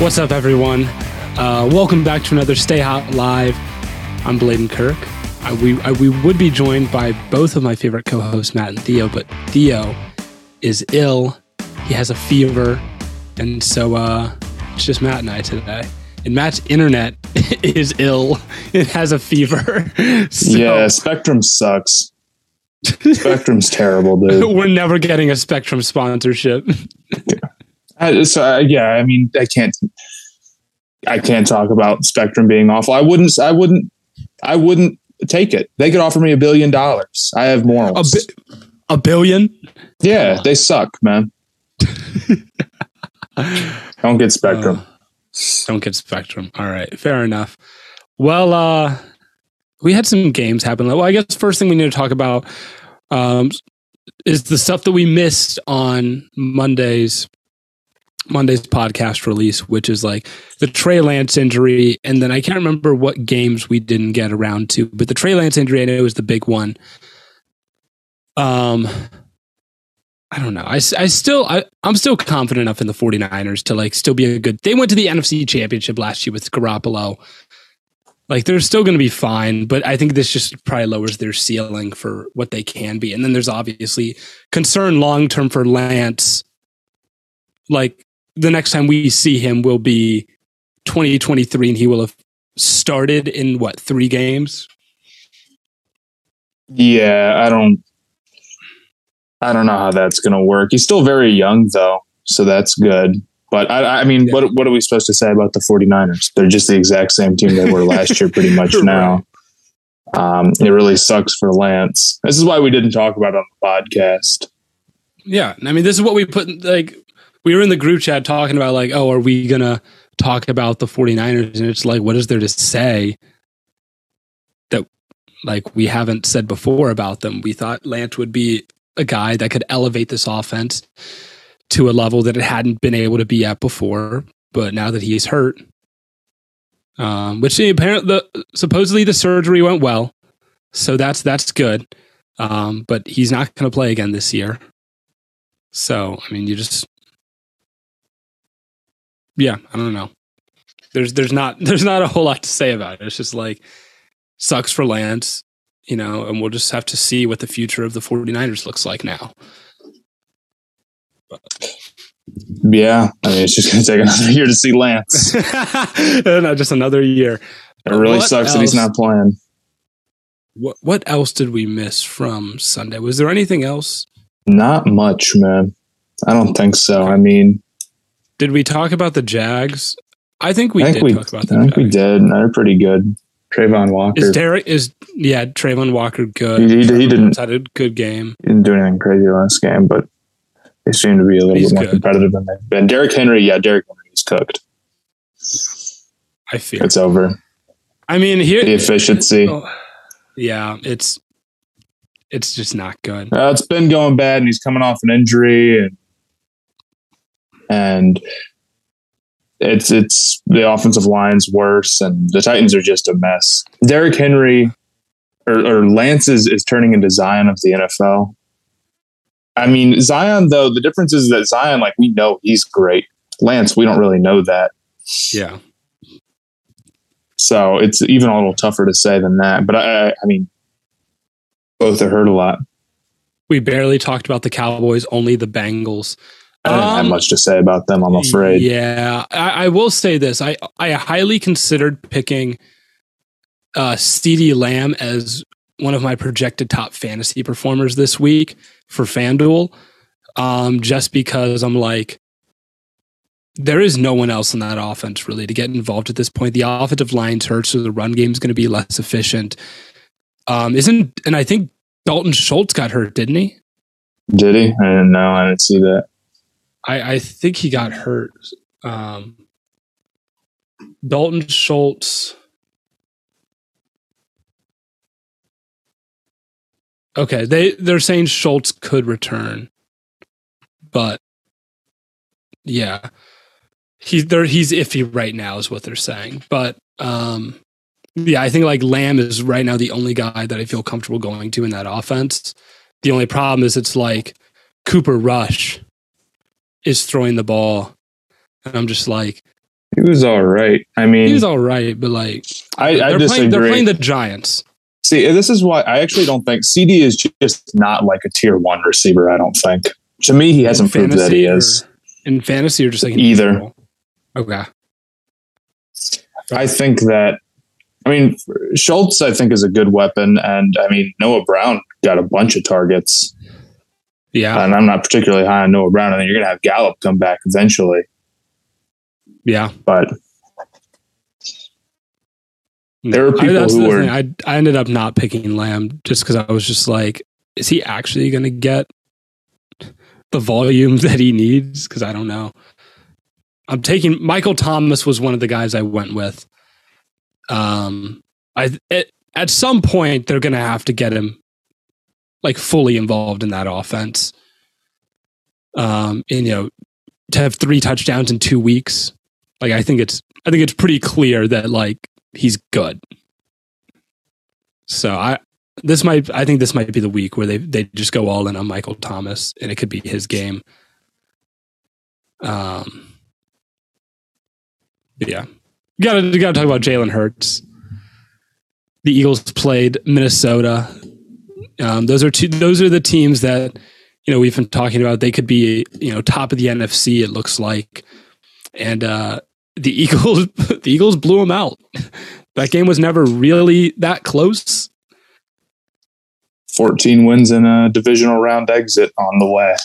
What's up, everyone? Uh, welcome back to another Stay Hot Live. I'm Blaiden Kirk. I, we, I, we would be joined by both of my favorite co hosts, Matt and Theo, but Theo is ill. He has a fever. And so uh, it's just Matt and I today. And Matt's internet is ill. It has a fever. so yeah, Spectrum sucks. Spectrum's terrible, dude. We're never getting a Spectrum sponsorship. I, so yeah, I mean, I can't, I can't talk about Spectrum being awful. I wouldn't, I wouldn't, I wouldn't take it. They could offer me a billion dollars. I have morals. A, bi- a billion? Yeah, they suck, man. don't get Spectrum. Uh, don't get Spectrum. All right, fair enough. Well, uh, we had some games happen. Well, I guess first thing we need to talk about um, is the stuff that we missed on Monday's Monday's podcast release, which is like the Trey Lance injury, and then I can't remember what games we didn't get around to, but the Trey Lance injury I know was the big one. Um, I don't know. I, I still I, I'm still confident enough in the 49ers to like still be a good. They went to the NFC Championship last year with Garoppolo. Like they're still going to be fine, but I think this just probably lowers their ceiling for what they can be. And then there's obviously concern long term for Lance. Like the next time we see him will be 2023 and he will have started in what three games? Yeah i don't i don't know how that's going to work. He's still very young though so that's good. But i, I mean yeah. what, what are we supposed to say about the 49ers they're just the exact same team they were last year pretty much now. Um, it really sucks for lance. This is why we didn't talk about it on the podcast. Yeah i mean this is what we put like we were in the group chat talking about like, oh, are we gonna talk about the 49ers? And it's like, what is there to say that like we haven't said before about them? We thought Lance would be a guy that could elevate this offense to a level that it hadn't been able to be at before. But now that he's hurt, um, which apparently the, supposedly the surgery went well, so that's that's good. Um, but he's not going to play again this year. So I mean, you just yeah, I don't know. There's there's not there's not a whole lot to say about it. It's just like sucks for Lance, you know, and we'll just have to see what the future of the 49ers looks like now. Yeah, I mean, it's just going to take another year to see Lance. no, just another year. It really What sucks that he's not playing. What what else did we miss from Sunday? Was there anything else? Not much, man. I don't think so. I mean, Did we talk about the Jags? I think we I think did we, talk about the I think we Jags. did. They're pretty good. Travon Walker. Is Derek is yeah Travon Walker good? He- he- he didn't- had a good game. He didn't do anything crazy last game, but they seem to be a little He's bit more good. competitive than they've been. Derrick Henry, yeah, Derrick Henry is cooked. I feel. It's over. I mean here. The efficiency. Oh, yeah, it's it's just not good. Uh, it's been going bad, and he's coming off an injury, and and it's it's the offensive line's worse, and the Titans are just a mess. Derrick Henry or, or Lance is, is turning into Zion of the NFL. I mean, Zion though the difference is that Zion, like we know he's great. Lance, we don't really know that, Yeah, so it's even a little tougher to say than that. But I, I, I mean, both are hurt a lot. we barely talked about the Cowboys. Only the Bengals. I don't have Um, much to say about them. I'm afraid. Yeah, I, I will say this. I I highly considered picking uh CeeDee Lamb as one of my projected top fantasy performers this week for FanDuel. Um, just because I'm like there is no one else in that offense really to get involved at this point. The offensive line's hurt, so the run game is going to be less efficient. Um, isn't and I think Dalton Schultz got hurt, didn't he? Did he? I didn't know. I didn't see that. I, I think he got hurt. Um, Dalton Schultz. Okay, they they're saying Schultz could return, but yeah, he's there. He's iffy right now, is what they're saying. But um, yeah, I think like Lamb is right now the only guy that I feel comfortable going to in that offense. The only problem is it's like Cooper Rush is throwing the ball. And I'm just like, He was all right. I mean, he was all right, but like I, I they're disagree. playing they're playing the Giants. See, this is why I actually don't think CeeDee is just not like a tier one receiver. I don't think. To me, he hasn't proved that he is. or- In fantasy or just like Either. Okay. I think that. I mean, Schultz, I think, is a good weapon, and I mean Noah Brown got a bunch of targets, Yeah. and I'm not particularly high on Noah Brown. And then you're gonna have Gallup come back eventually, Yeah. but There are I- people that's who are- thing. I I ended up not picking Lamb just because I was just like, is he actually going to get the volume that he needs? Because I don't know. I'm taking Michael Thomas was one of the guys I went with. Um, I it, at some point they're going to have to get him like fully involved in that offense. Um, and you know, to have three touchdowns in two weeks, like I think it's I think it's pretty clear that like he's good. So I this might I think this might be the week where they they just go all in on Michael Thomas and it could be his game. Um yeah. Gotta gotta talk about Jalen Hurts. The Eagles played Minnesota. Um, those are two those are the teams that you know we've been talking about. They could be, you know, top of the NFC, it looks like. And uh the Eagles the Eagles blew them out. That game was never really that close. 14 wins in a divisional round exit on the way.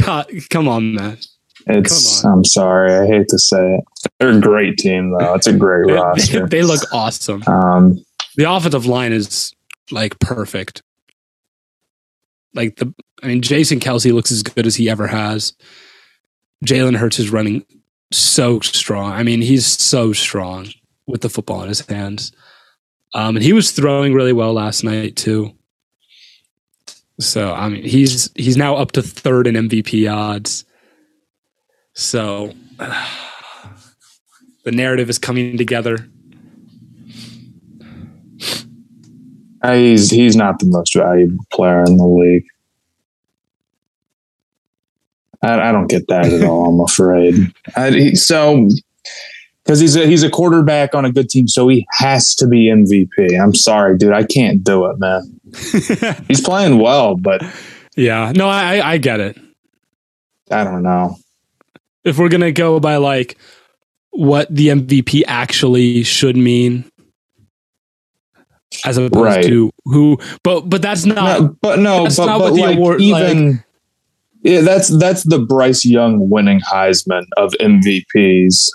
God, come on, man. It's. Come I'm sorry. I hate to say it. They're a great team, though. It's a great roster. they look awesome. Um, The offensive line is like perfect. Like the, I mean, Jason Kelce looks as good as he ever has. Jalen Hurts is running so strong. I mean, he's so strong with the football in his hands. Um, and he was throwing really well last night too. So I mean, he's he's now up to third in MVP odds. So the narrative is coming together. Uh, Uh, he's he's not the most valuable player in the league. I, I don't get that at all. I'm afraid. I, he, so because he's a, he's a quarterback on a good team, so he has to be MVP. I'm sorry, dude. I can't do it, man. He's playing well, but Yeah, no, I I get it. I don't know. If we're gonna go by like what the MVP actually should mean, as opposed Right. to who, but but that's not. No, but no, that's but, not but what the like award- even yeah, that's that's the Bryce Young winning Heisman of MVPs.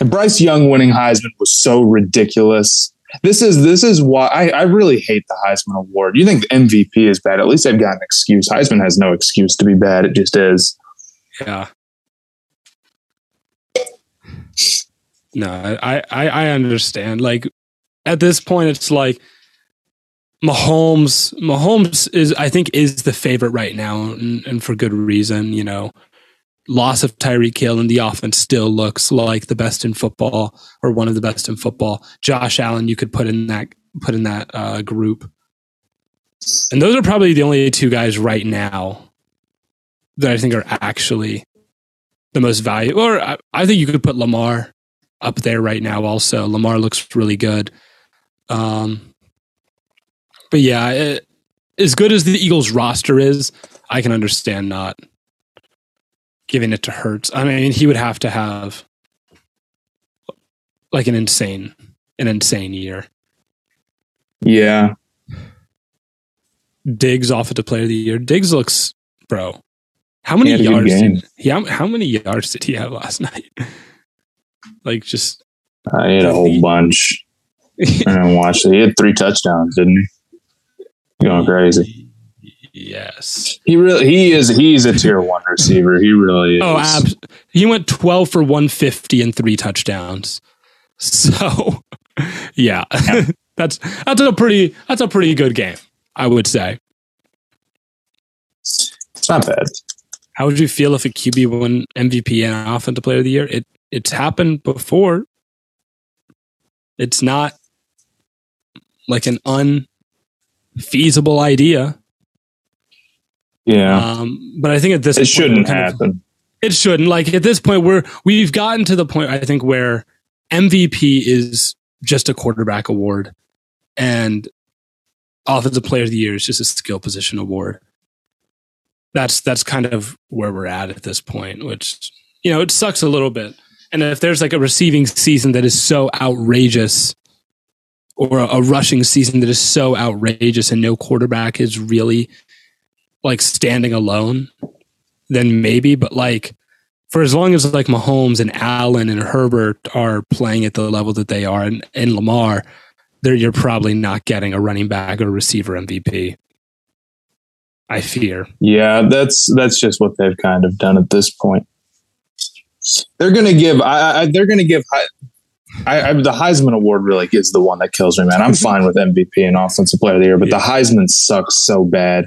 And Bryce Young winning Heisman was so ridiculous. This is this is why I, I really hate the Heisman Award. You think the MVP is bad? At least they've got an excuse. Heisman has no excuse to be bad. It just is. Yeah. No, I, I I understand. Like at this point, it's like Mahomes. Mahomes is, I think, is the favorite right now, and, and for good reason. You know, loss of Tyreek Hill and the offense still looks like the best in football, or one of the best in football. Josh Allen, you could put in that put in that uh, group, and those are probably the only two guys right now that I think are actually the most valuable. Or I, I think you could put Lamar up there right now. Also, Lamar looks really good. Um, but yeah, it, as good as the Eagles roster is, I can understand not giving it to Hurts. I mean, he would have to have like an insane, an insane year. Yeah. Diggs offensive player of the year. Diggs looks, bro. How many He had a good yards? Did, how, how many yards did he have last night? like just I had a whole bunch. I didn't watch it. He had three touchdowns, didn't he? Going crazy. yes. He really he is he's a tier one receiver. He really oh, is. Oh, abs- he went 12 for 150 and three touchdowns. So, yeah, that's that's a pretty that's a pretty good game, I would say. It's not bad. How would you feel if a QB won MVP and an Offensive Player of the Year? It it's happened before. It's not like an unfeasible idea, Yeah. um, but I think at this it point, shouldn't we're of- happen. It shouldn't. Like at this point, we're we've gotten to the point I think where MVP is just a quarterback award, and offensive player of the year is just a skill position award. That's that's kind of where we're at at this point, which you know it sucks a little bit. And if there's like a receiving season that is so outrageous, or a, rushing season that is so outrageous, and no quarterback is really like standing alone, then maybe. But like for as long as like Mahomes and Allen and Herbert are playing at the level that they are, and, and Lamar, there you're probably not getting a running back or receiver MVP. I fear. Yeah, that's that's just what they've kind of done at this point. They're going to give. I, I they're going to give. I, I, the Heisman Award really is the one that kills me, man. I'm fine with MVP and Offensive Player of the Year, but the Heisman sucks so bad.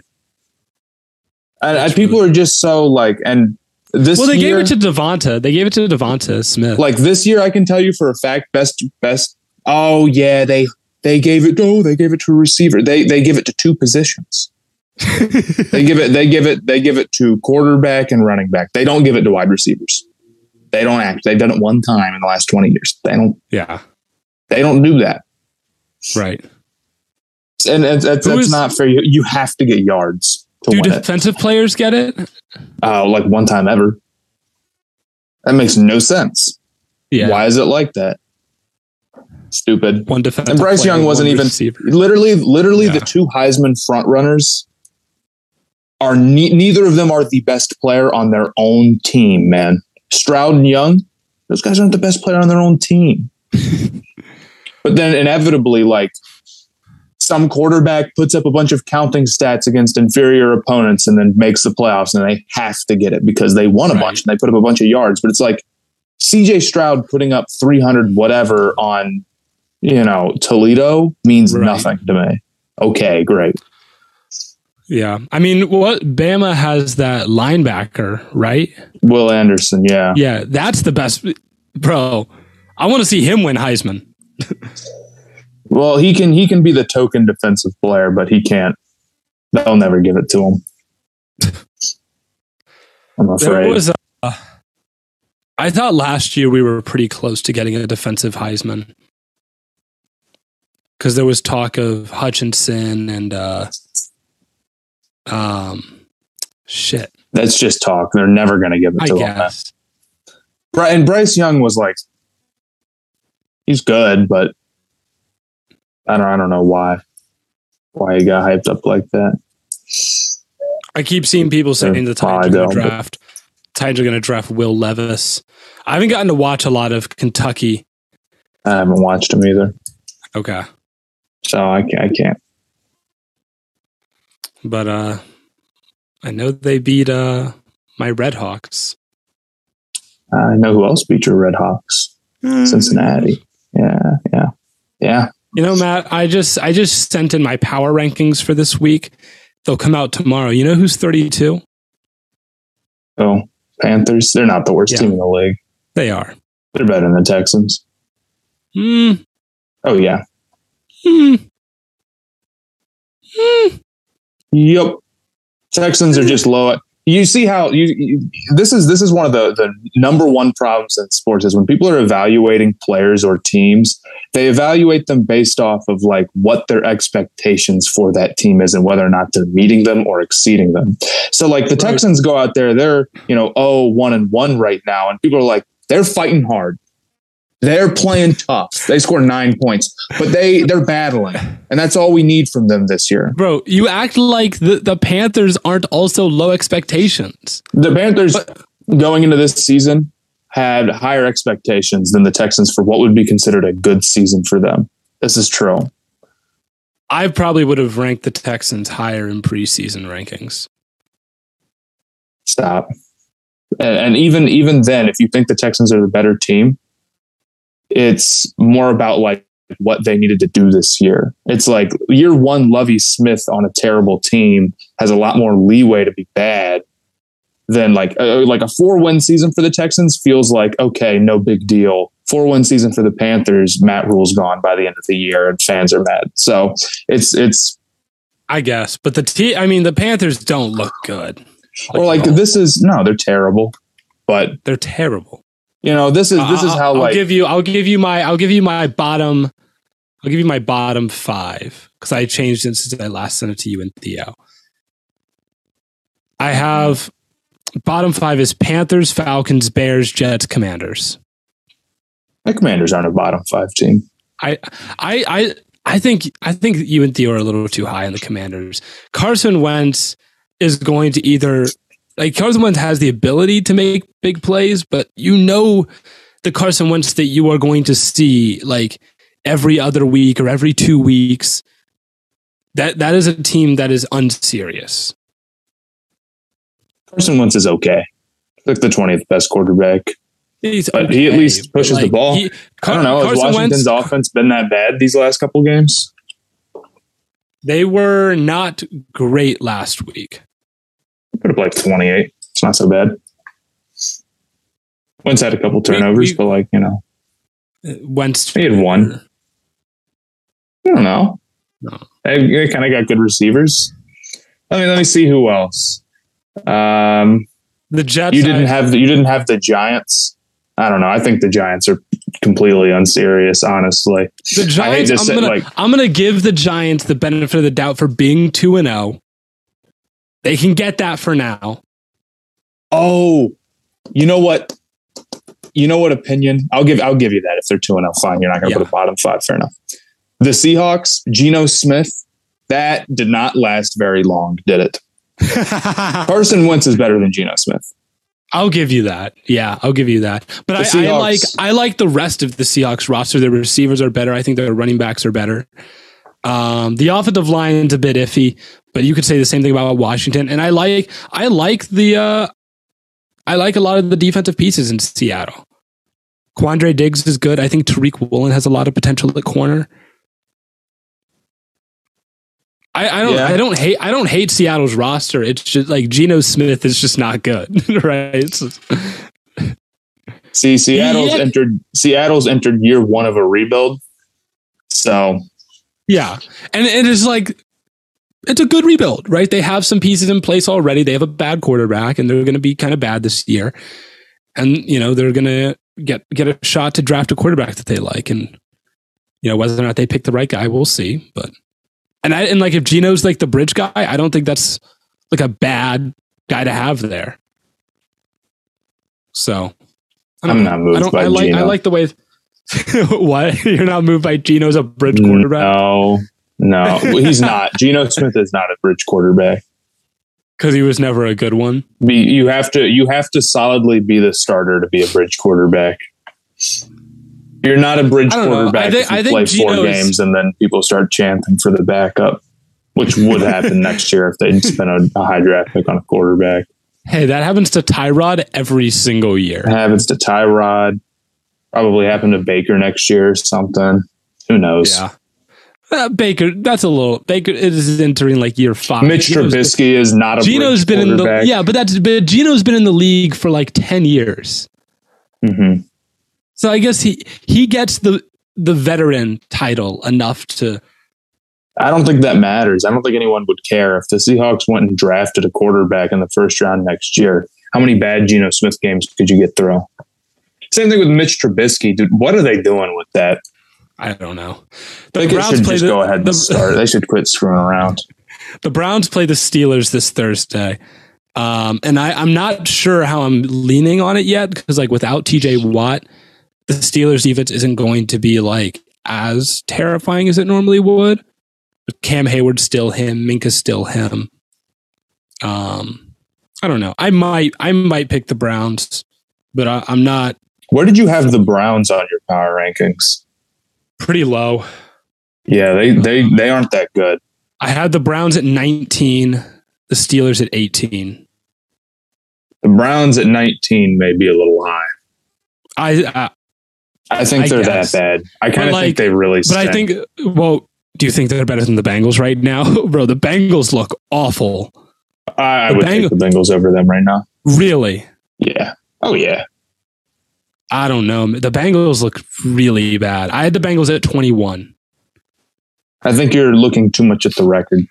And, and people are just so like, and this Well, they year, gave it to Devonta. They gave it to Devonta Smith. like this year, I can tell you for a fact, best best. Oh yeah, they they gave it. Oh, they gave it to a receiver. They they give it to two positions. they give it they give it they give it to quarterback and running back. They don't give it to wide receivers. They don't act. They've done it one time in the last twenty years. They don't. yeah, They don't do that. right. And it's, Who that's is- not fair. You, you have to get yards to Do win it. defensive players get it? Uh, like one time ever. That makes no sense. Yeah. Why is it like that? Stupid. One defensive And Bryce player, Young wasn't even receiver. literally literally Yeah. the two Heisman front runners are ne- neither of them are the best player on their own team, man. Stroud and Young, those guys aren't the best player on their own team. but then inevitably like some quarterback puts up a bunch of counting stats against inferior opponents and then makes the playoffs and they have to get it because they won a Right. bunch and they put up a bunch of yards. But it's like CJ Stroud putting up 300 whatever on, you know, Toledo means Right. nothing to me. Okay, great. Yeah. I mean, what Bama has that linebacker, right? Will Anderson, yeah. Yeah, that's the best. Bro, I want to see him win Heisman. Well, he can he can be the token defensive player, but he can't. They'll never give it to him. I'm There afraid. was a, I thought last year we were pretty close to getting a defensive Heisman. Because there was talk of Hutchinson and uh um shit. That's just talk. They're never going to give it to him. And Bryce Young was like, he's good, but I don't. I don't know why. Why he got hyped up like that. I keep seeing people saying the Titans are going to draft. Titans are going to draft Will Levis. I haven't gotten to watch a lot of Kentucky. I haven't watched him either, Okay, so I can't. I can't. But uh, I know they beat uh my Red Hawks. I know who else beat your Red Hawks. Cincinnati. Yeah, yeah, yeah. You know, Matt, I just I just sent in my power rankings for this week. They'll come out tomorrow. You know who's 32? Oh, Panthers. They're not the worst Yeah. team in the league. They are. They're better than the Texans. Hmm. Oh yeah. Hmm. Hmm. Yep. Texans are just low. You see how you, you this is this is one of the the number one problems in sports is when people are evaluating players or teams, they evaluate them based off of like what their expectations for that team is and whether or not they're meeting them or exceeding them. So like the Texans go out there, they're, you know, oh, one and one right now. And people are like, they're fighting hard. They're playing tough. They score nine points, but they they're battling. And that's all we need from them this year. Bro, you act like the, the Panthers aren't also low expectations. The Panthers going into this season had higher expectations than the Texans for what would be considered a good season for them. This is true. I probably would have ranked the Texans higher in preseason rankings. Stop. And, and even even then, if you think the Texans are the better team, it's more about like what they needed to do this year. It's like year one, Lovie Smith on a terrible team has a lot more leeway to be bad than like uh, like a four win season for the Texans feels like okay, no big deal. Four win season for the Panthers, Matt Rhule's gone by the end of the year, and fans are mad. So it's it's I guess, but the T I mean the Panthers don't look good. or like this is no, they're terrible, but they're terrible. You know this is this is uh, how I'll like give you I'll give you my I'll give you my bottom I'll give you my bottom five because I changed it since I last sent it to you and Theo. I have bottom five is Panthers, Falcons, Bears, Jets, Commanders. the Commanders aren't a bottom five team. I I I I think I think you and Theo are a little too high on the Commanders. Carson Wentz is going to either like Carson Wentz has the ability to make big plays, but you know the Carson Wentz that you are going to see like every other week or every two weeks. That that is a team that is unserious. Carson Wentz is okay. Like the twentieth best quarterback. He's But he at least pushes the ball. he- I don't know. Has Carson Washington's Wentz- offense been that bad these last couple games? They were not great last week. Put up like twenty eight. It's not so bad. Wentz had a couple turnovers, we- but like you know, Wentz He had one. I don't know. No. They, they kind of got good receivers. I mean, let me see who else. Um, The Jets. you didn't I- have the, you didn't have the Giants. I don't know. I think the Giants are completely unserious. Honestly, The Giants. I'm gonna, like- I'm gonna give the Giants the benefit of the doubt for being two and zero. They can get that for now. Oh, you know what? You know what opinion? I'll give I'll give you that if they're two and zero. Fine, you're not going to Yeah. put a bottom five. Fair enough. The Seahawks, Geno Smith, that did not last very long, did it? Carson Wentz is better than Geno Smith. I'll give you that. Yeah, I'll give you that. But I, I like I like the rest of the Seahawks roster. Their receivers are better. I think their running backs are better. Um, the offensive line's a bit iffy, but you could say the same thing about Washington. And I like I like the uh, I like a lot of the defensive pieces in Seattle. Quandre Diggs is good. I think Tariq Woolen has a lot of potential at corner. I, I don't Yeah. I don't hate I don't hate Seattle's roster. It's just like Geno Smith is just not good, right? Just- See, Seattle's Yeah. entered Seattle's entered year one of a rebuild. So yeah, and it is like it's a good rebuild, right? They have some pieces in place already. They have a bad quarterback, and they're going to be kind of bad this year. And you know they're going to get get a shot to draft a quarterback that they like, and you know whether or not they pick the right guy, we'll see. But and I and like if Geno's like the bridge guy, I don't think that's like a bad guy to have there. So I'm not moved I don't. by I like. I like the way. what you're not moved by Geno's a bridge quarterback No, no, he's not. Geno Smith is not a bridge quarterback. because he was never a good one. Be, you have to you have to solidly be the starter to be a bridge quarterback. You're not a bridge know. quarterback I think- if you I think play four games and then people start chanting for the backup, which would happen next year if they spent a, a high draft pick on a quarterback. Hey, that happens to Tyrod every single year. It happens to Tyrod. Probably happen to Baker next year or something. Who knows? Yeah. Uh, Baker, that's a little Baker. is entering like year five. Mitch been- Trubisky is not a bridge been in the yeah, but that's but Geno's been in the league for like ten years. Mhm. So I guess he he gets the the veteran title enough to I don't think that matters. I don't think anyone would care if the Seahawks went and drafted a quarterback in the first round next year. How many bad Geno Smith games could you get through? Same thing with Mitch Trubisky, dude. What are they doing with that? I don't know. Think it should just go ahead and the, start. They should quit screwing around. the Browns play the Steelers this Thursday. Um, and I, I'm not sure how I'm leaning on it yet because, like, without TJ Watt, the Steelers defense isn't going to be like as terrifying as it normally would. But Cam Heyward's still him, Minkah's still him. Um, I don't know. I might, I might pick the Browns, but I, I'm not Where did you have the Browns on your power rankings? Pretty low. Yeah, they they they aren't that good. I had the Browns at 19, the Steelers at 18. The Browns at 19 may be a little high. I, I I think I they're guess. that bad. I kind of like- think they really. But I think, well, do you think they're better than the Bengals right now, bro? The Bengals look awful. I, I would Bengals- take the Bengals over them right now. Really, Yeah. Oh yeah. I don't know. The Bengals look really bad. I had the Bengals at twenty-one. I think you're looking too much at the record.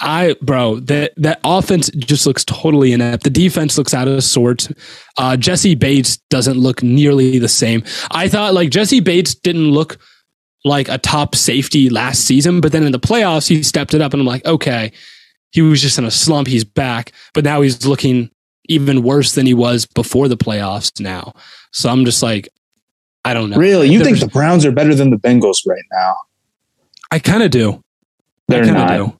I, bro, that that offense just looks totally inept. The defense looks out of sorts. Uh, Jessie Bates doesn't look nearly the same. I thought like Jessie Bates didn't look like a top safety last season, but then in the playoffs he stepped it up, and I'm like, okay, he was just in a slump. He's back, but now he's looking even worse than he was before the playoffs. Now, so I'm just like, I don't know. Really? You think the Browns are better than the Bengals right now? I kind of do. They're not. do.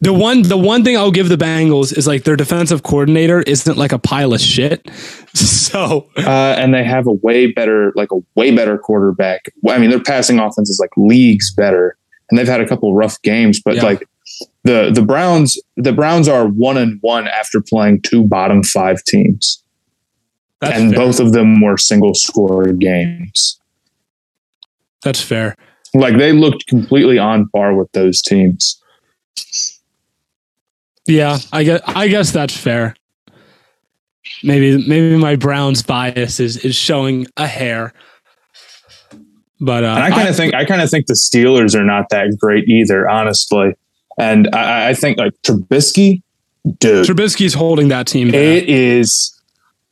The one, the one thing I'll give the Bengals is like their defensive coordinator isn't like a pile of shit. So Uh, and they have a way better, like a way better quarterback. I mean, their passing offense is like leagues better, and they've had a couple rough games. But Yeah. like the the Browns, the Browns are one and one after playing two bottom five teams, that's and fair. both of them were single score games. that's fair. Like they looked completely on par with those teams. Yeah, I guess I guess that's fair. Maybe maybe my Browns bias is is showing a hair. But uh, I kind of think I kind of think the Steelers are not that great either, honestly. And I, I think like Trubisky, dude, Trubisky's holding that team. Back. it is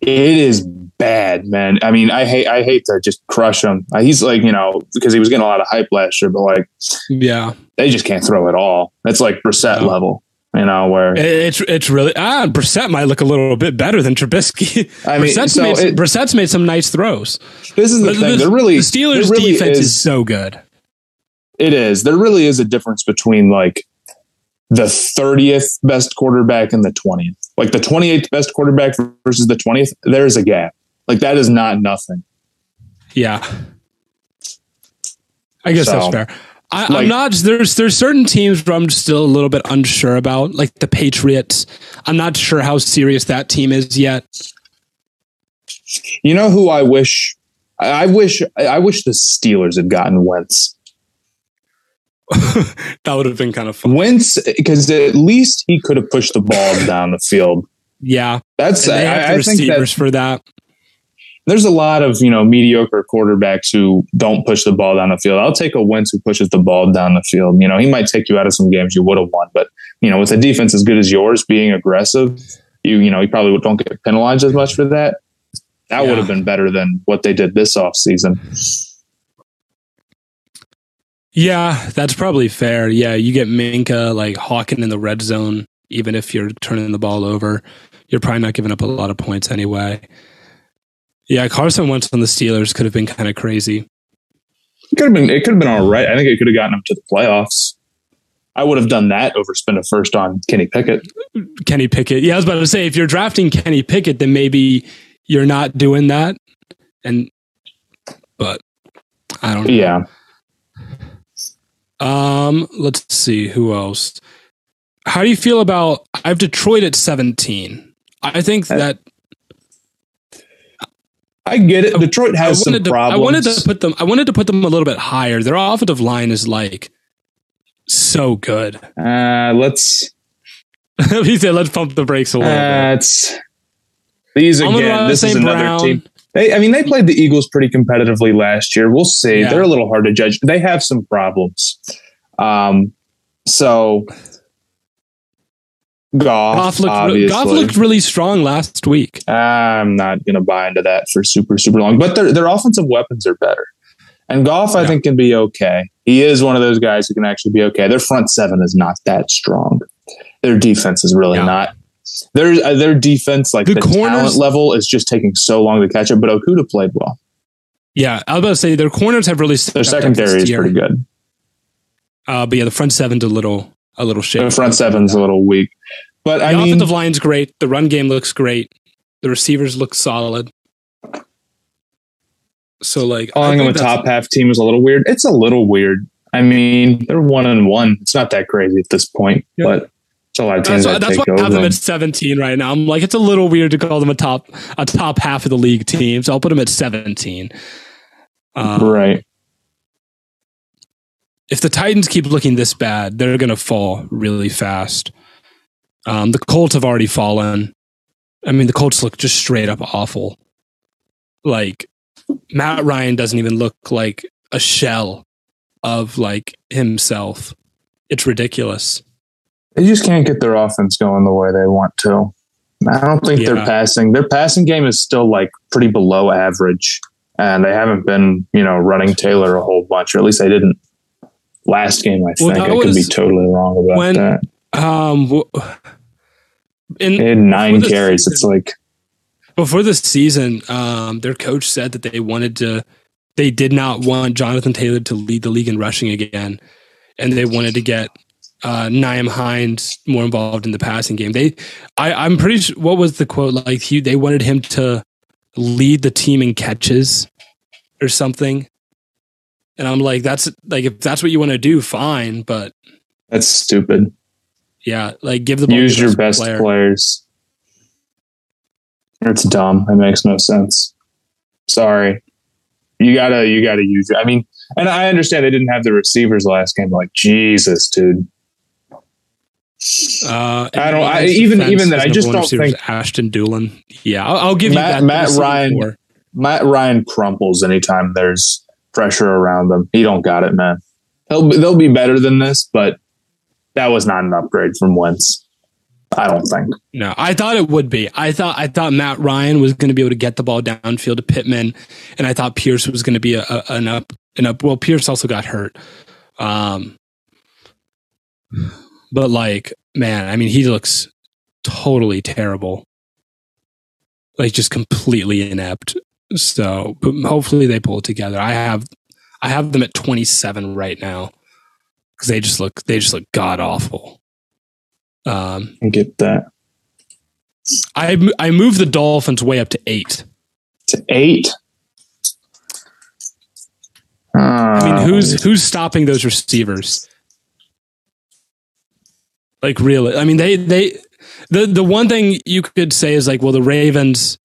it is bad, man. I mean, I hate I hate to just crush him. Uh, He's like you know because he was getting a lot of hype last year, but like yeah, they just can't throw at all. That's like Brissett No. level, you know. Where it's it's really ah Brissett might look a little bit better than Trubisky. I mean, Brissett's, so made, it- Brissett's made some nice throws. this is the thing. the, There really the Steelers' really defense is, is- so good. It is. There really is a difference between like the 30th best quarterback and the 20th. Like the 28th best quarterback versus the 20th, there's a gap. Like that is not nothing. Yeah. I guess So, that's fair. I, like- I'm not. There's there's certain teams where I'm still a little bit unsure about, like the Patriots. I'm not sure how serious that team is yet. You know who I wish I I wish I wish the Steelers had gotten Wentz. that would have been kind of fun. Wentz because at least he could have pushed the ball down the field. Yeah, That's and I, I think receivers that for that. there's a lot of you know mediocre quarterbacks who don't push the ball down the field. I'll take a Wentz who pushes the ball down the field. You know, he might take you out of some games you would have won, but you know, with a defense as good as yours, being aggressive, you you know, you probably don't get penalized as much for that. That Yeah. would have been better than what they did this offseason. Yeah, that's probably fair. Yeah, you get Minkah like hawking in the red zone even if you're turning the ball over. You're probably not giving up a lot of points anyway. Yeah, Carson Wentz on the Steelers could have been kind of crazy. It could have been. It could have been all right. I think it could have gotten them to the playoffs. I would have done that over spend a first on Kenny Pickett. Kenny Pickett. Yeah, I was about to say if you're drafting Kenny Pickett, then maybe you're not doing that. And but I don't know. Yeah. Um, let's see who else. How do you feel about I have Detroit at 17? I think that I get it. Detroit has some to, problems. I wanted to put them I wanted to put them a little bit higher. Their offensive line is like so good. Uh, let's he said let's pump the brakes a little uh, bit. It's these again. This is another Brown. team. They, I mean, they played the Eagles pretty competitively last year. We'll see. Yeah. They're a little hard to judge. They have some problems. Um, so Goff, Goff looked. Goff looked really strong last week. I'm not going to buy into that for super super long, but their their offensive weapons are better. And Goff, I think, can be okay. He is one of those guys who can actually be okay. Their front seven is not that strong. Their defense is really Yeah. not. Their uh, their defense, like The the, corners- talent level, is just taking so long to catch up. But Okudah played well. Yeah, I was about to say their corners have really Their secondary is year. pretty good. Uh, but yeah, the front seven's a little a little shaky. The front seven's a little weak. But The I mean, offensive line's great. The run game looks great. The receivers look solid. So like calling I them a top half team is a little weird. It's a little weird. I mean, they're one and one. It's not that crazy at this point, Yeah. but it's a lot of teams That's, that that's take why I have them at 17 right now. I'm like, it's a little weird to call them a top a top half of the league team. So I'll put them at 17. Uh, right. if the Titans keep looking this bad, they're going to fall really fast. Um, the Colts have already fallen. I mean, the Colts look just straight up awful. Like Matt Ryan doesn't even look like a shell of like himself. It's ridiculous. They just can't get their offense going the way they want to. I don't think Yeah. their passing their passing game is still like pretty below average, and they haven't been you know running Taylor a whole bunch, or at least they didn't last game. I Well, think I could be totally wrong about when- that. Um, w- in, had nine carries. It's like before the season, um, their coach said that they wanted to, they did not want Jonathan Taylor to lead the league in rushing again, and they wanted to get uh, Nyheim Hines more involved in the passing game. They, I, I'm pretty sure. What was the quote? Like he, they wanted him to lead the team in catches or something. And I'm like, that's like if that's what you want to do, fine. But that's stupid. yeah, like give the ball Use your best player. players. It's dumb. It makes no sense. Sorry. You gotta you gotta use it. I mean, and I understand they didn't have the receivers last game. Like Jesus, dude. Uh, I don't- I- even- even then, I just don't think- Ashton Dulin. Yeah, I'll, I'll give Matt- you that. Matt Ryan- four. Matt Ryan crumples anytime there's pressure around them. He don't got it, man. They'll be, they'll be better than this, but that was not an upgrade from Wentz. I don't think. No, I thought it would be. I thought I thought Matt Ryan was going to be able to get the ball downfield to Pittman, and I thought Pierce was going to be a, a, an up an up. Well, Pierce also got hurt. Um, but like, man, I mean, he looks totally terrible. Like just completely inept. So, but hopefully they pull it together. I have, I have them at twenty seven right now because they just look they just look god awful. Um, I get that. I I moved the Dolphins way up to eight. To eight. I mean, who's who's stopping those receivers? Like really? I mean, they they the the one thing you could say is like, well, the Ravens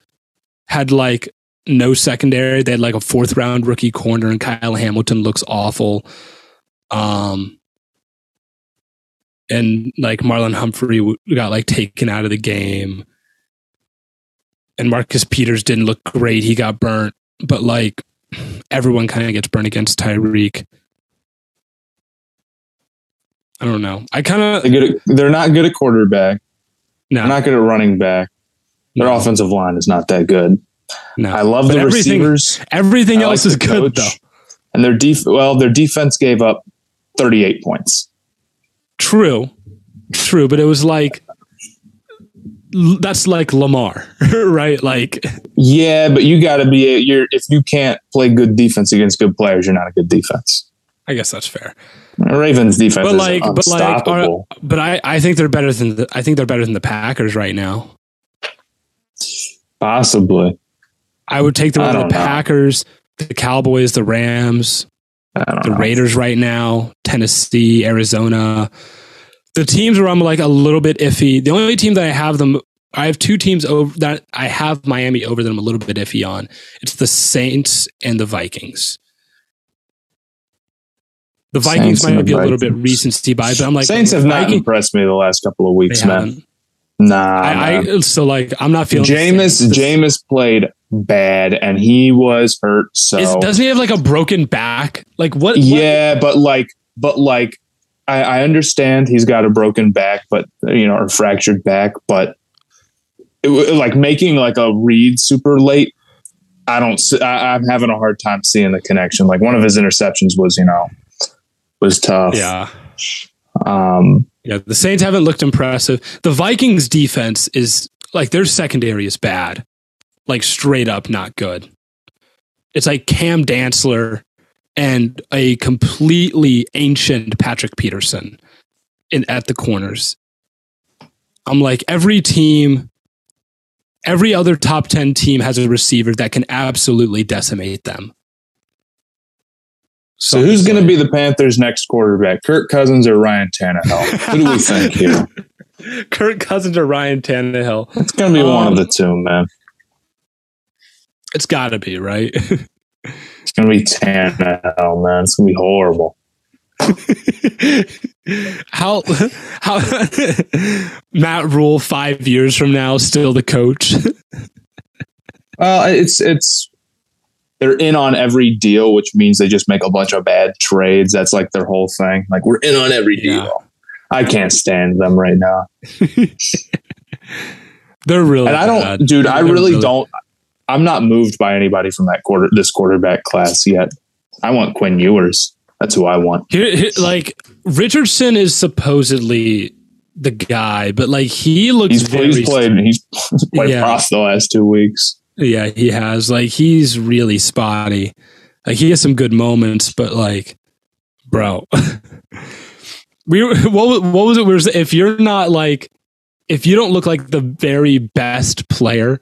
had like no secondary. They had like a fourth round rookie corner, and Kyle Hamilton looks awful. Um, and like Marlon Humphrey got like taken out of the game, and Marcus Peters didn't look great. He got burnt, but like everyone kind of gets burnt against Tyreek. I don't know. I kind They're, of good they're not good at quarterback. no, They're not good at running back. Their no, offensive line is not that good. no. I love But the everything- receivers. Everything I like else is good coach. though. And their def well, their defense gave up 38 points. True, true. But it was like that's like Lamar, right? Like, yeah, but you got to be you're if you can't play good defense against good players, you're not a good defense. I guess that's fair. Ravens defense, but like, but like, are, but I, I think they're better than the, I think they're better than the Packers right now. Possibly, I would take them over the know. Packers, the Cowboys, the Rams, the know. Raiders right now, Tennessee, Arizona the teams where I'm like a little bit iffy. The only team that I have them, I have two teams over that I have Miami over that I'm a little bit iffy on. It's the Saints and the Vikings. The Vikings Saints might be a little bit recency bias, but I'm like Saints have not impressed me the last couple of weeks, man. Nah, I, I, so like I'm not feeling. Jameis Jameis played bad, and he was hurt. So Is, doesn't he have like a broken back? Like what? Yeah, what? but like, but like I, I understand he's got a broken back, but you know, or fractured back, but it, like making like a read super late. I don't. I, I'm having a hard time seeing the connection. Like one of his interceptions was, you know, was tough. Yeah. Um, yeah, the Saints haven't looked impressive. The Vikings defense is like their secondary is bad. Like straight up not good. It's like Cam Dantzler and a completely ancient Patrick Peterson in at the corners. I'm like every team every other top 10 team has a receiver that can absolutely decimate them. So, who's going to be the Panthers' next quarterback? Kirk Cousins or Ryan Tannehill? Who do we think here? Kirk Cousins or Ryan Tannehill? It's going to be um, one of the two, man. It's got to be, right? It's gonna be Tannehill, man. It's gonna be horrible. how how Matt Rhule five years from now still the coach? well, it's it's they're in on every deal, which means they just make a bunch of bad trades. That's like their whole thing. Like we're in on every deal. Yeah. I can't stand them right now. they're really and I don't, bad. dude. They're I really, really don't. I'm not moved by anybody from that quarter this quarterback class yet. I want Quinn Ewers. That's who I want. Here, here, like Richardson is supposedly the guy, but like he looks he's, very he's played he's played yeah. prof the last two weeks. Yeah, he has. Like he's really spotty. Like he has some good moments, but like, bro, we what what was it? Was if you're not like if you don't look like the very best player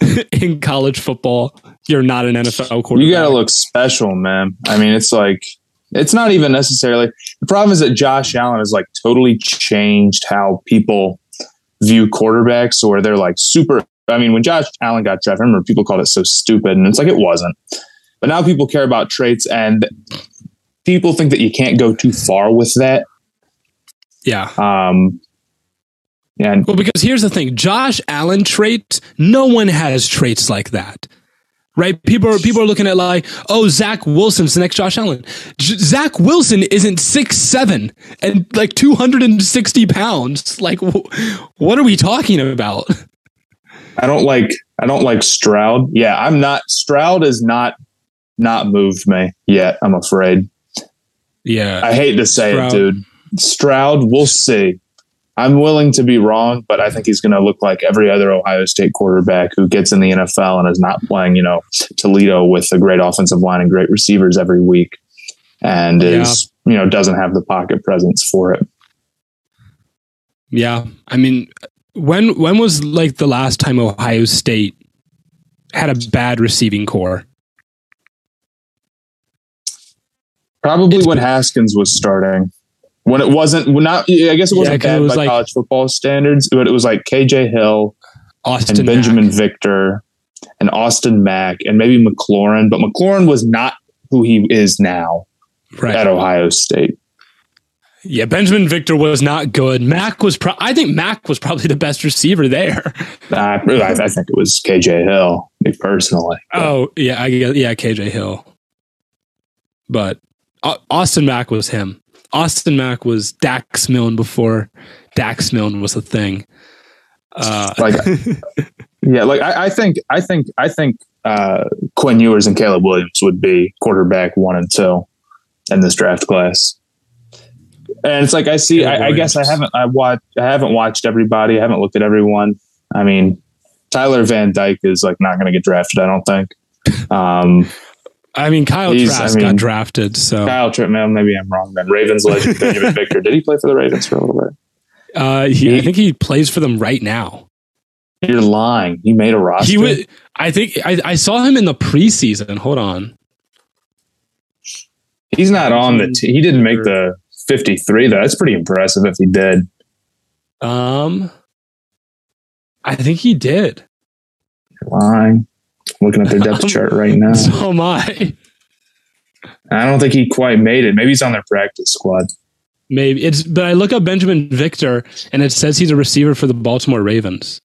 in college football, you're not an NFL quarterback. You got to look special, man. I mean, it's like it's not even necessarily the problem is that Josh Allen has like totally changed how people view quarterbacks, or they're like super. I mean, when Josh Allen got drafted, I remember people called it so stupid, and it's like it wasn't. But now people care about traits, and people think that you can't go too far with that. Yeah. Um, and well, because here's the thing, Josh Allen traits, no one has traits like that. Right? People are people are looking at like, oh, Zach Wilson's the next Josh Allen. J- Zach Wilson isn't six seven and like two hundred and sixty pounds. Like, what are we talking about? I don't like I don't like Stroud. Yeah, I'm not. Stroud is not not moved me yet. I'm afraid. Yeah, I hate to say Stroud. it, dude. Stroud, we'll see. I'm willing to be wrong, but I think he's going to look like every other Ohio State quarterback who gets in the NFL and is not playing, you know, Toledo with a great offensive line and great receivers every week and yeah. is, you know, doesn't have the pocket presence for it. Yeah. I mean, when when was like the last time Ohio State had a bad receiving corps? Probably it's when Haskins was starting when it wasn't not I guess it wasn't yeah, bad it was by like, college football standards, but it was like KJ Hill, Austin and Binjimen Mack. Victor, and Austin Mack, and maybe McLaurin. But McLaurin was not who he is now right. at Ohio State. Yeah, Binjimen Victor was not good. Mack was. Pro- I think Mack was probably the best receiver there. I, I think it was KJ Hill, me personally. But. Oh yeah, I, yeah, KJ Hill. But uh, Austin Mack was him. Austin Mack was Dax Milne before Dax Milne was a thing. Uh, like, yeah, like I, I, think, I think, I think uh, Quinn Ewers and Caleb Williams would be quarterback one and two in this draft class. And it's like I see. I, I, guess I haven't. I watched. I haven't watched everybody. I haven't looked at everyone. I mean, Tyler Van Dyke is like not going to get drafted. I don't think. Um, I mean, Kyle Trask I mean, got drafted. So Kyle Trask, maybe I'm wrong. Then Ravens legend Binjimen Victor. Did he play for the Ravens for a little bit? Uh, he, he, I think he plays for them right now. You're lying. He made a roster. He would. I think I, I saw him in the preseason. Hold on. He's not on the. T- he didn't make the 53 though. That's pretty impressive if he did. Um, I think he did. You're lying. I'm looking at their depth chart right now. So am I. I don't think he quite made it. Maybe he's on their practice squad. Maybe it's, but I look up Binjimen Victor and it says he's a receiver for the Baltimore Ravens.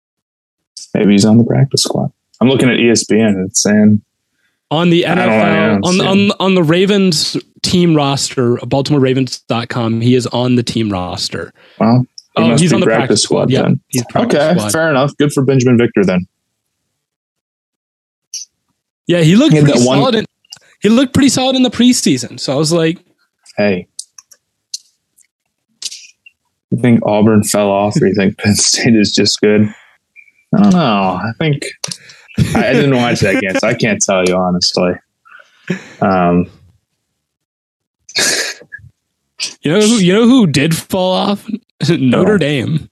Maybe he's on the practice squad. I'm looking at ESPN and it's saying on the NFL on, on on the Ravens team roster, BaltimoreRavens.com, he is on the team roster. Well, he oh, he's on the practice, practice squad. squad yeah, okay, squad. fair enough. Good for Binjimen Victor then. Yeah, he looked he pretty solid. In, he looked pretty solid in the preseason. So I was like, "Hey, you think Auburn fell off, or you think Penn State is just good?" I don't know. I think I, didn't watch that game, so I can't tell you honestly. Um, you know, who, you know who did fall off? Notre Dame.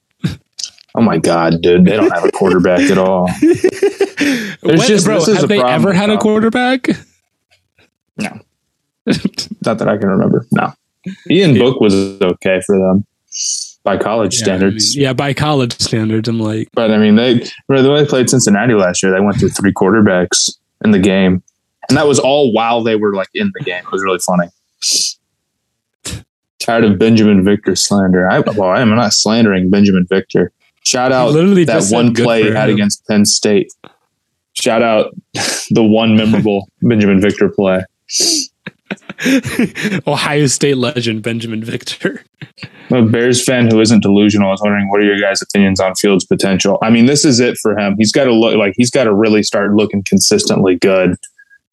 Oh my god, dude! They don't have a quarterback at all. There's just bro, have they ever had a quarterback? No, not that I can remember. No, Ian. Book was okay for them by college yeah, standards. Yeah, by college standards, I'm like. But I mean, they the way they played Cincinnati last year, they went through three quarterbacks in the game, and that was all while they were like in the game. It was really funny. Tired of Binjimen Victor slander. I well, I am not slandering Binjimen Victor. Shout out Literally that one play he had against Penn State. Shout out the one memorable Binjimen Victor play. Ohio State legend Binjimen Victor. A Bears fan who isn't delusional is wondering what are your guys' opinions on Fields' potential? I mean, this is it for him. He's got to look like he's got to really start looking consistently good,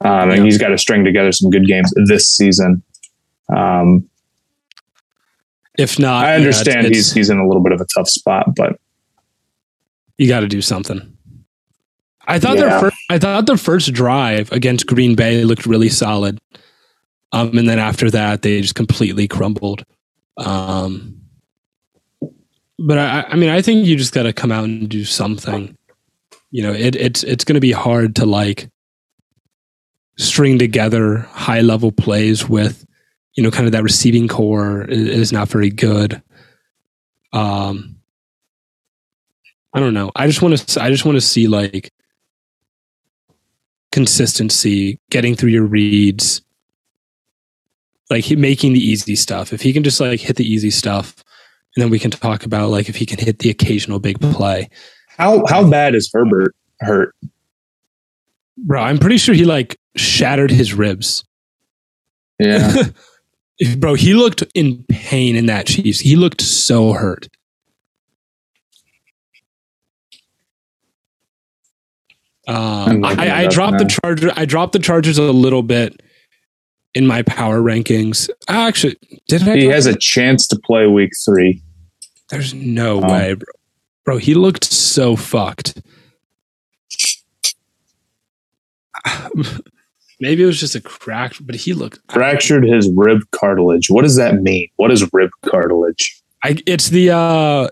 um, and yeah. he's got to string together some good games this season. Um, if not, I understand yeah, it's, he's he's in a little bit of a tough spot, but you got to do something. I thought yeah. their first, I thought their first drive against Green Bay looked really solid. Um, and then after that, they just completely crumbled. Um, but I, I mean, I think you just got to come out and do something. You know, it, it's it's going to be hard to like string together high level plays with, you know, kind of that receiving corps is, is not very good. Um, I don't know. I just want to. I just want to see like consistency, getting through your reads, like making the easy stuff. If he can just like hit the easy stuff, and then we can talk about like if he can hit the occasional big play. How how bad is Herbert hurt? Bro, I'm pretty sure he like shattered his ribs. Yeah. Bro, he looked in pain in that Chiefs. He looked so hurt. Um, I, I dropped now. the charger. I dropped the Chargers a little bit in my power rankings. Actually, did I? He has a chance to play week three. There's no um, way, bro. Bro, he looked so fucked. Maybe it was just a crack, but he looked fractured his rib cartilage. What does that mean? What is rib cartilage? I it's the uh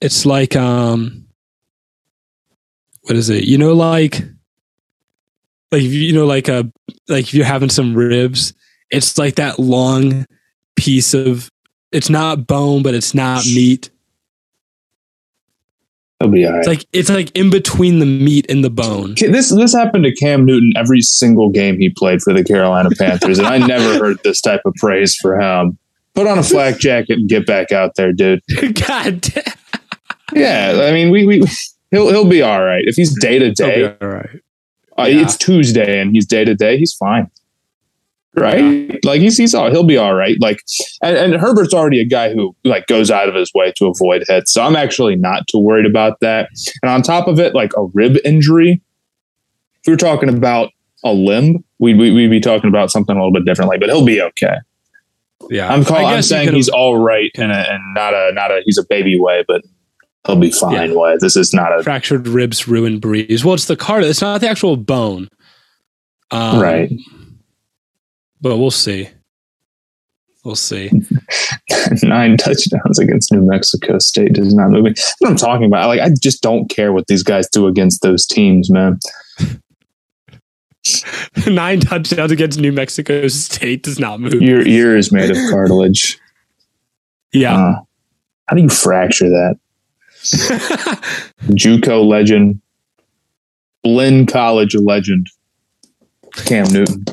it's like um what is it? You know like like you know like a like if you're having some ribs it's like that long piece of it's not bone but it's not meat It'll be all right. It's like it's like in between the meat and the bone. This this happened to Cam Newton every single game he played for the Carolina Panthers, and I never heard this type of praise for him. Put on a flak jacket and get back out there, dude. God damn. Yeah, I mean, we, we he'll he'll be all right if he's day to day. All right. Uh, yeah. It's Tuesday and he's day to day. He's fine. Right? Yeah. Like he's, he's all, he'll be all right. Like, and, and Herbert's already a guy who like goes out of his way to avoid hits. So I'm actually not too worried about that. And on top of it, like a rib injury, if we were talking about a limb, we'd, we'd be talking about something a little bit differently, but he'll be okay. Yeah. I'm calling, I'm saying he's all right and, and not a, not a, he's a baby way, but he'll be fine Yeah. with. This is not a Fractured ribs, ruined breeze. Well, it's the card. It's not the actual bone. Um, right. But we'll see. We'll see. Nine touchdowns against New Mexico State does not move me. That's what I'm talking about. Like I just don't care what these guys do against those teams, man. Nine touchdowns against New Mexico State does not move. Your ear is made of cartilage. yeah. Uh, how do you fracture that? JUCO legend, Blinn College legend, Cam Newton.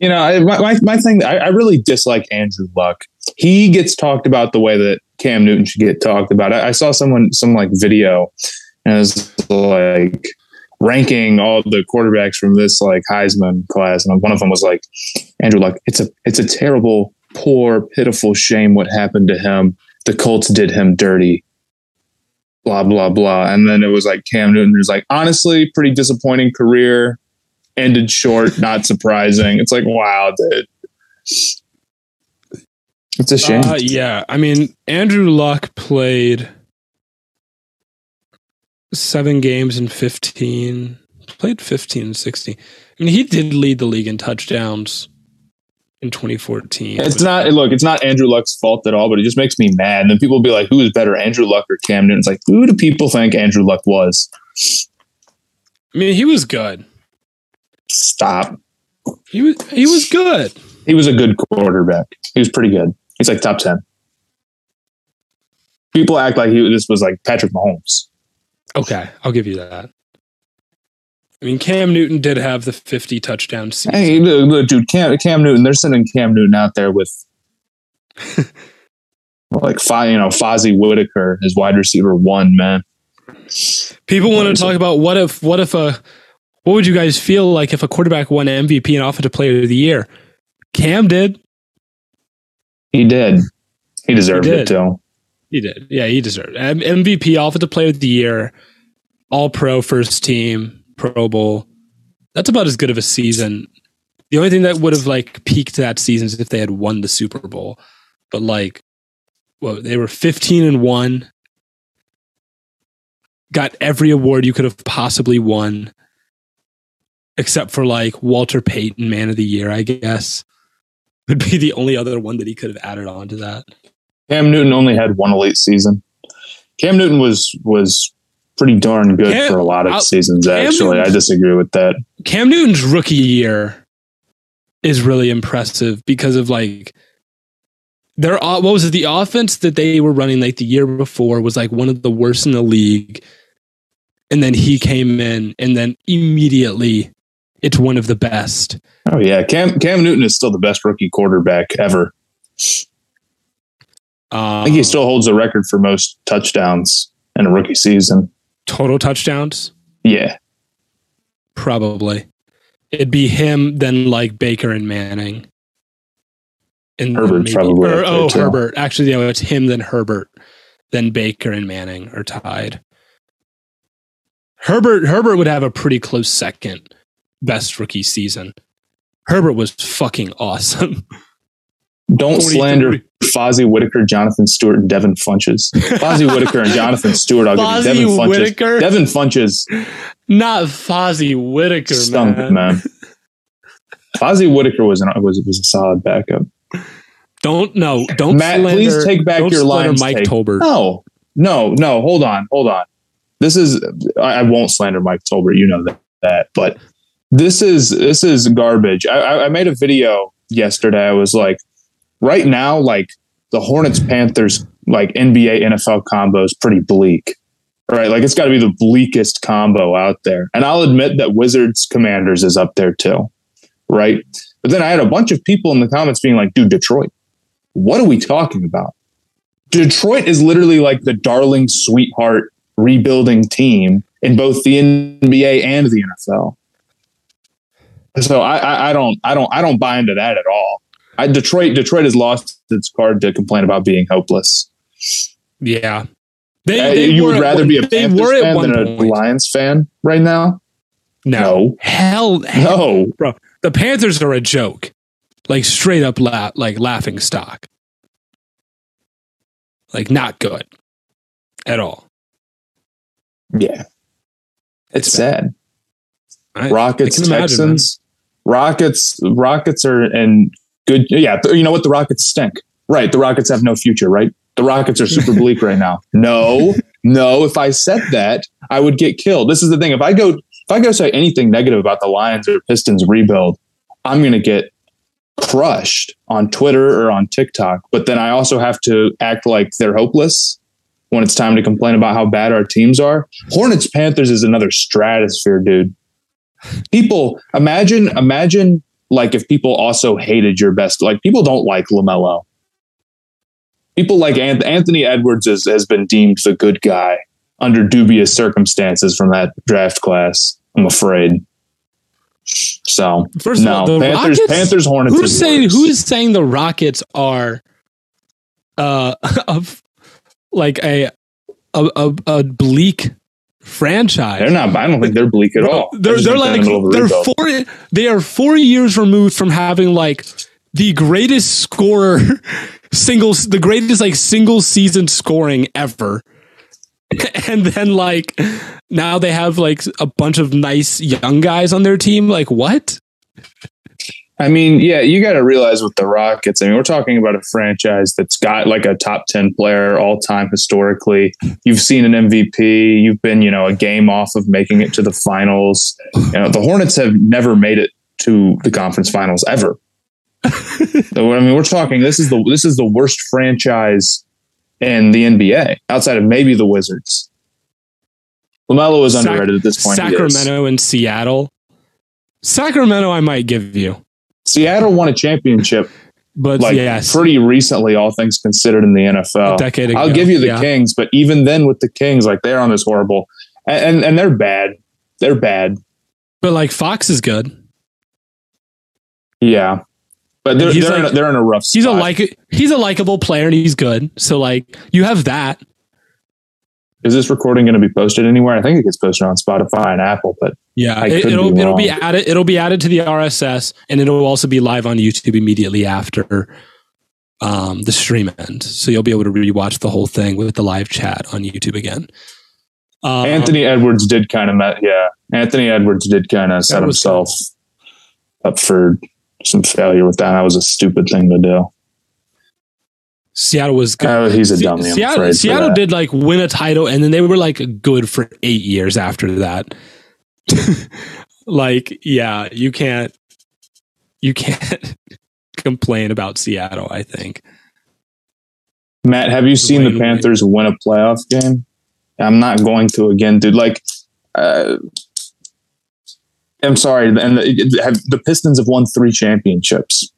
You know, my, my, my thing, I, I really dislike Andrew Luck. He gets talked about the way that Cam Newton should get talked about. I, I saw someone, some like video, and it was like ranking all the quarterbacks from this like Heisman class, and one of them was like Andrew Luck. It's a, it's a terrible, poor, pitiful shame what happened to him. The Colts did him dirty blah blah blah. And then it was like cam newton was like honestly pretty disappointing career. Ended short not surprising. It's like wow dude. It's a shame. Uh, yeah. I mean, Andrew Luck played seven games in 15, played 15 and 60. I mean, he did lead the league in touchdowns in 2014. it's not look it's not andrew luck's fault at all but it just makes me mad and then people will be like who is better andrew luck or cam newton it's like who do people think andrew luck was I mean, he was good. stop He was he was good. he was a good quarterback he was pretty good he's like top 10 people act like he this was like patrick mahomes Okay, I'll give you that. I mean, Cam Newton did have the 50 touchdown season. Hey, look, look, dude, Cam, Cam Newton. They're sending Cam Newton out there with like you know, Fozzie Whitaker, his wide receiver one man. People want to talk about what if what if a what would you guys feel like if a quarterback won MVP and offensive player of the year? Cam did. He did. He deserved He it too. He did. Yeah, he deserved it. MVP, offensive player of the year, all pro first team, Pro Bowl. That's about as good of a season. The only thing that would have like peaked that season is if they had won the Super Bowl. But like well, they were 15 and 1. Got every award you could have possibly won. Except for like Walter Payton, Man of the Year, I guess. Would be the only other one that he could have added on to that. Cam Newton only had one elite season. Cam Newton was was pretty darn good Cam- for a lot of I'll- seasons. Cam Actually, I disagree with that. Cam Newton's rookie year is really impressive because of like their what was it the offense that they were running like the year before was like one of the worst in the league and then he came in and then immediately it's one of the best Oh yeah, Cam Cam Newton is still the best rookie quarterback ever. um, I think he still holds the record for most touchdowns in a rookie season. Total touchdowns? Yeah, probably. It'd be him then like Baker and Manning. And Herbert's probably or, oh too. Herbert. Actually no it's him then Herbert then Baker and Manning are tied. Herbert Herbert would have a pretty close second best rookie season. Herbert was fucking awesome don't slander Fozzie Whitaker, Jonathan Stewart, and Devin Funchess. Fozzie Whitaker and Jonathan Stewart. I'll Fozzie give you Devin Funchess. Whitaker? Devin Funchess not Fozzie Whitaker stunk, man. man. Fozzie Whitaker was an, was was a solid backup. don't no don't Matt, slander, please take back don't your Lions Mike take. Tolbert No, no, no. Hold on, hold on. This is I, I won't slander Mike Tolbert. You know that, that, but this is this is garbage. I, I, I made a video yesterday. I was like, right now, like the Hornets Panthers like NBA NFL combo is pretty bleak. Right, like it's got to be the bleakest combo out there. And I'll admit that Wizards Commanders is up there too. Right, but then I had a bunch of people in the comments being like, "Dude, Detroit, what are we talking about?" Detroit is literally like the darling sweetheart rebuilding team in both the NBA and the NFL. So I, I, I don't I don't I don't buy into that at all. I, Detroit Detroit has lost its card to complain about being hopeless. yeah they, Uh, they you would rather one- be a Panthers fan than a point. Lions fan right now. No. Hell, no. bro. The Panthers are a joke. Like straight up la- like laughing stock. Like not good. at all. Yeah. It's sad. I, Rockets, I can imagine, Texans. Rockets, Rockets are and good. Yeah, you know what? The Rockets stink. Right. The Rockets have no future. Right. The Rockets are super bleak right now. No, no. If I said that, I would get killed. This is the thing. If I go, if I go say anything negative about the Lions or Pistons rebuild, I'm going to get crushed on Twitter or on TikTok. But then I also have to act like they're hopeless when it's time to complain about how bad our teams are. Hornets Panthers is another stratosphere, dude. People imagine imagine like if people also hated your best like people don't like LaMelo. People like Anth- Anthony Edwards is, has been deemed the good guy under dubious circumstances from that draft class. I'm afraid. So First of no, all, the Panthers, Rockets, Panthers, Hornets. Who's saying who's saying the Rockets are uh of like a a, a, a bleak franchise? They're not. I don't think they're bleak at all. They're they're the like middle they're rebuild. four they are four years removed from having like the greatest scorer singles the greatest like single season scoring ever. And then like now they have like a bunch of nice young guys on their team. Like what? I mean, yeah, you got to realize with the Rockets. I mean, we're talking about a franchise that's got like a top ten player all time historically. You've seen an MVP. You've been, you know, a game off of making it to the finals. You know, the Hornets have never made it to the conference finals ever. so, I mean, we're talking. This is the this is the worst franchise in the NBA outside of maybe the Wizards. Lamelo is Sac- underrated at this point. Sacramento and Seattle. Sacramento, I might give you, Seattle won a championship but like yes, pretty recently, all things considered in the a NFL. decade ago. I'll give you the yeah. Kings, but even then with the Kings, like they're on this horrible and, and and they're bad. They're bad. But like Fox is good. Yeah. But they're He's they're, in a, they're in a rough spot. He's a like he's a likable player and he's good. So like you have that. Is this recording going to be posted anywhere? I think it gets posted on Spotify and Apple, but Yeah, I it, will be it'll be added. It'll be added to the RSS, and it'll also be live on YouTube immediately after um, the stream ends. So you'll be able to rewatch the whole thing with the live chat on YouTube again. Um, Anthony Edwards did kind of met. Yeah, Anthony Edwards did kind of set himself up for some failure with that. That was a stupid thing to do. Seattle was good. Uh, he's a Se- dummy. I'm Seattle, Seattle did like win a title, and then they were like good for eight years after that. like, yeah, you can't, you can't complain about Seattle. I think. Matt, have you seen the. Panthers win a playoff game? I'm not going to again, dude. Like, uh, I'm sorry, and the, have, the Pistons have won three championships.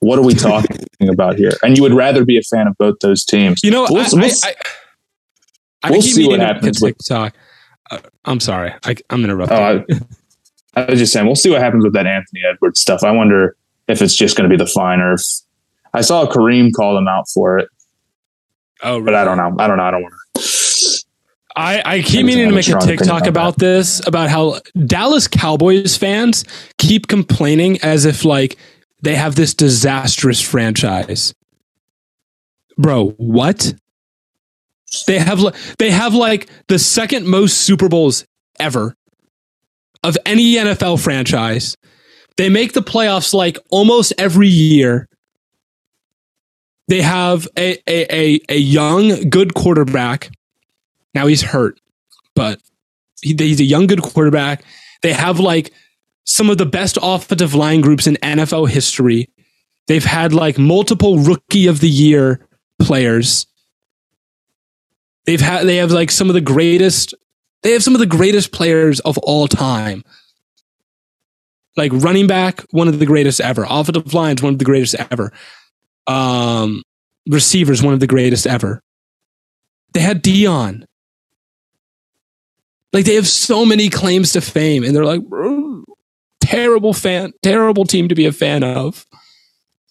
What are we talking about here? And you would rather be a fan of both those teams. You know, We'll- I, we'll I, s- I, I we'll keep see what meaning to happens with- TikTok. Uh, I'm sorry, I, I'm interrupting. Oh, I, I was just saying, we'll see what happens with that Anthony Edwards stuff. I wonder if it's just going to be the fine or if I saw Kareem call them out for it, oh, but I don't know. I don't know. I don't want to. I, I keep I meaning to make a strong opinion TikTok on about this about how Dallas Cowboys fans keep complaining as if like they have this disastrous franchise. Bro, what? They have they have like the second most Super Bowls ever of any NFL franchise. They make the playoffs like almost every year. They have a a, a, a young good quarterback. Now he's hurt, but he, he's a young good quarterback. They have like some of the best offensive line groups in NFL history. They've had like multiple rookie of the year players. They've had they have like some of the greatest they have some of the greatest players of all time. Like running back, one of the greatest ever. Offensive lines, one of the greatest ever. Um, receivers, one of the greatest ever. They had Dion. Like they have so many claims to fame, and they're like, "Bro, terrible fan, terrible team to be a fan of.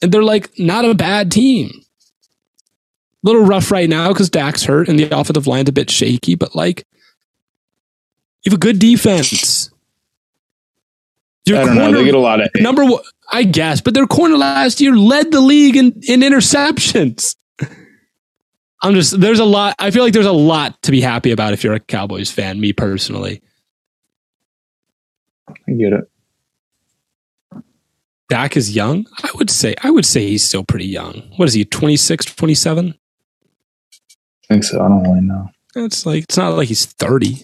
And they're like, not a bad team. A little rough right now because Dak's hurt and the offensive line's a bit shaky, but like, you have a good defense. Your I don't know. They get a lot of hate. number one, I guess, but their corner last year led the league in, in interceptions. I'm just there's a lot. I feel like there's a lot to be happy about if you're a Cowboys fan. Me personally, I get it. Dak is young. I would say I would say he's still pretty young. What is he? 26, 27? I think so. I don't really know. It's like it's not like he's 30.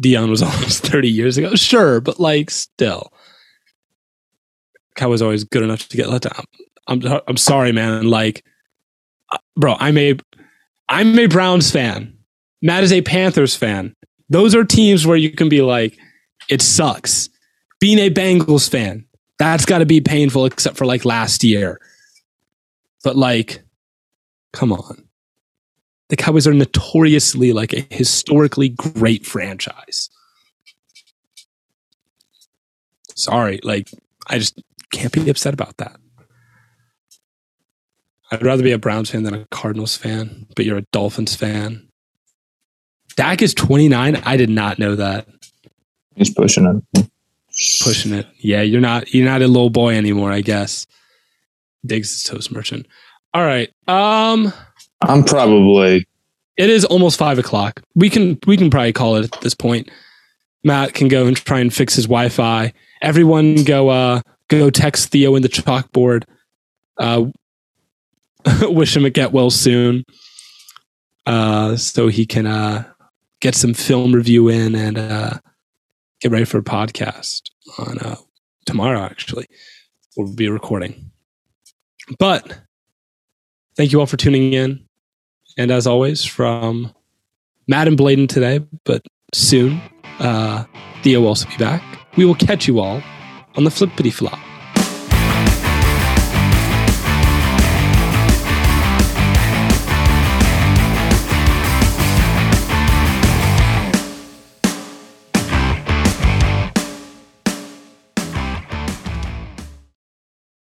Dion was almost 30 years ago. Sure, but like still. Cowboys always good enough to get let down. I'm I'm sorry, man. Like, uh, bro, I'm a I'm a Browns fan. Matt is a Panthers fan. Those are teams where you can be like, it sucks. Being a Bengals fan, that's got to be painful, except for like last year. But like, come on. The Cowboys are notoriously like a historically great franchise. Sorry, like, I just can't be upset about that. I'd rather be a Browns fan than a Cardinals fan, but you're a Dolphins fan. Dak is 29. I did not know that. He's pushing it. Pushing it. Yeah, you're not you're not a little boy anymore, I guess. Diggs is toast merchant. All right. Um I'm probably it is almost five o'clock. We can we can probably call it at this point. Matt can go and try and fix his Wi-Fi. Everyone go uh go text Theo in the chalkboard. Uh wish him a get well soon. Uh so he can uh get some film review in and uh get ready for a podcast on uh tomorrow actually. We'll be recording. But thank you all for tuning in. And as always, from Matt and Blaiden today, but soon, uh, Theo will also be back. We will catch you all on the flippity flop.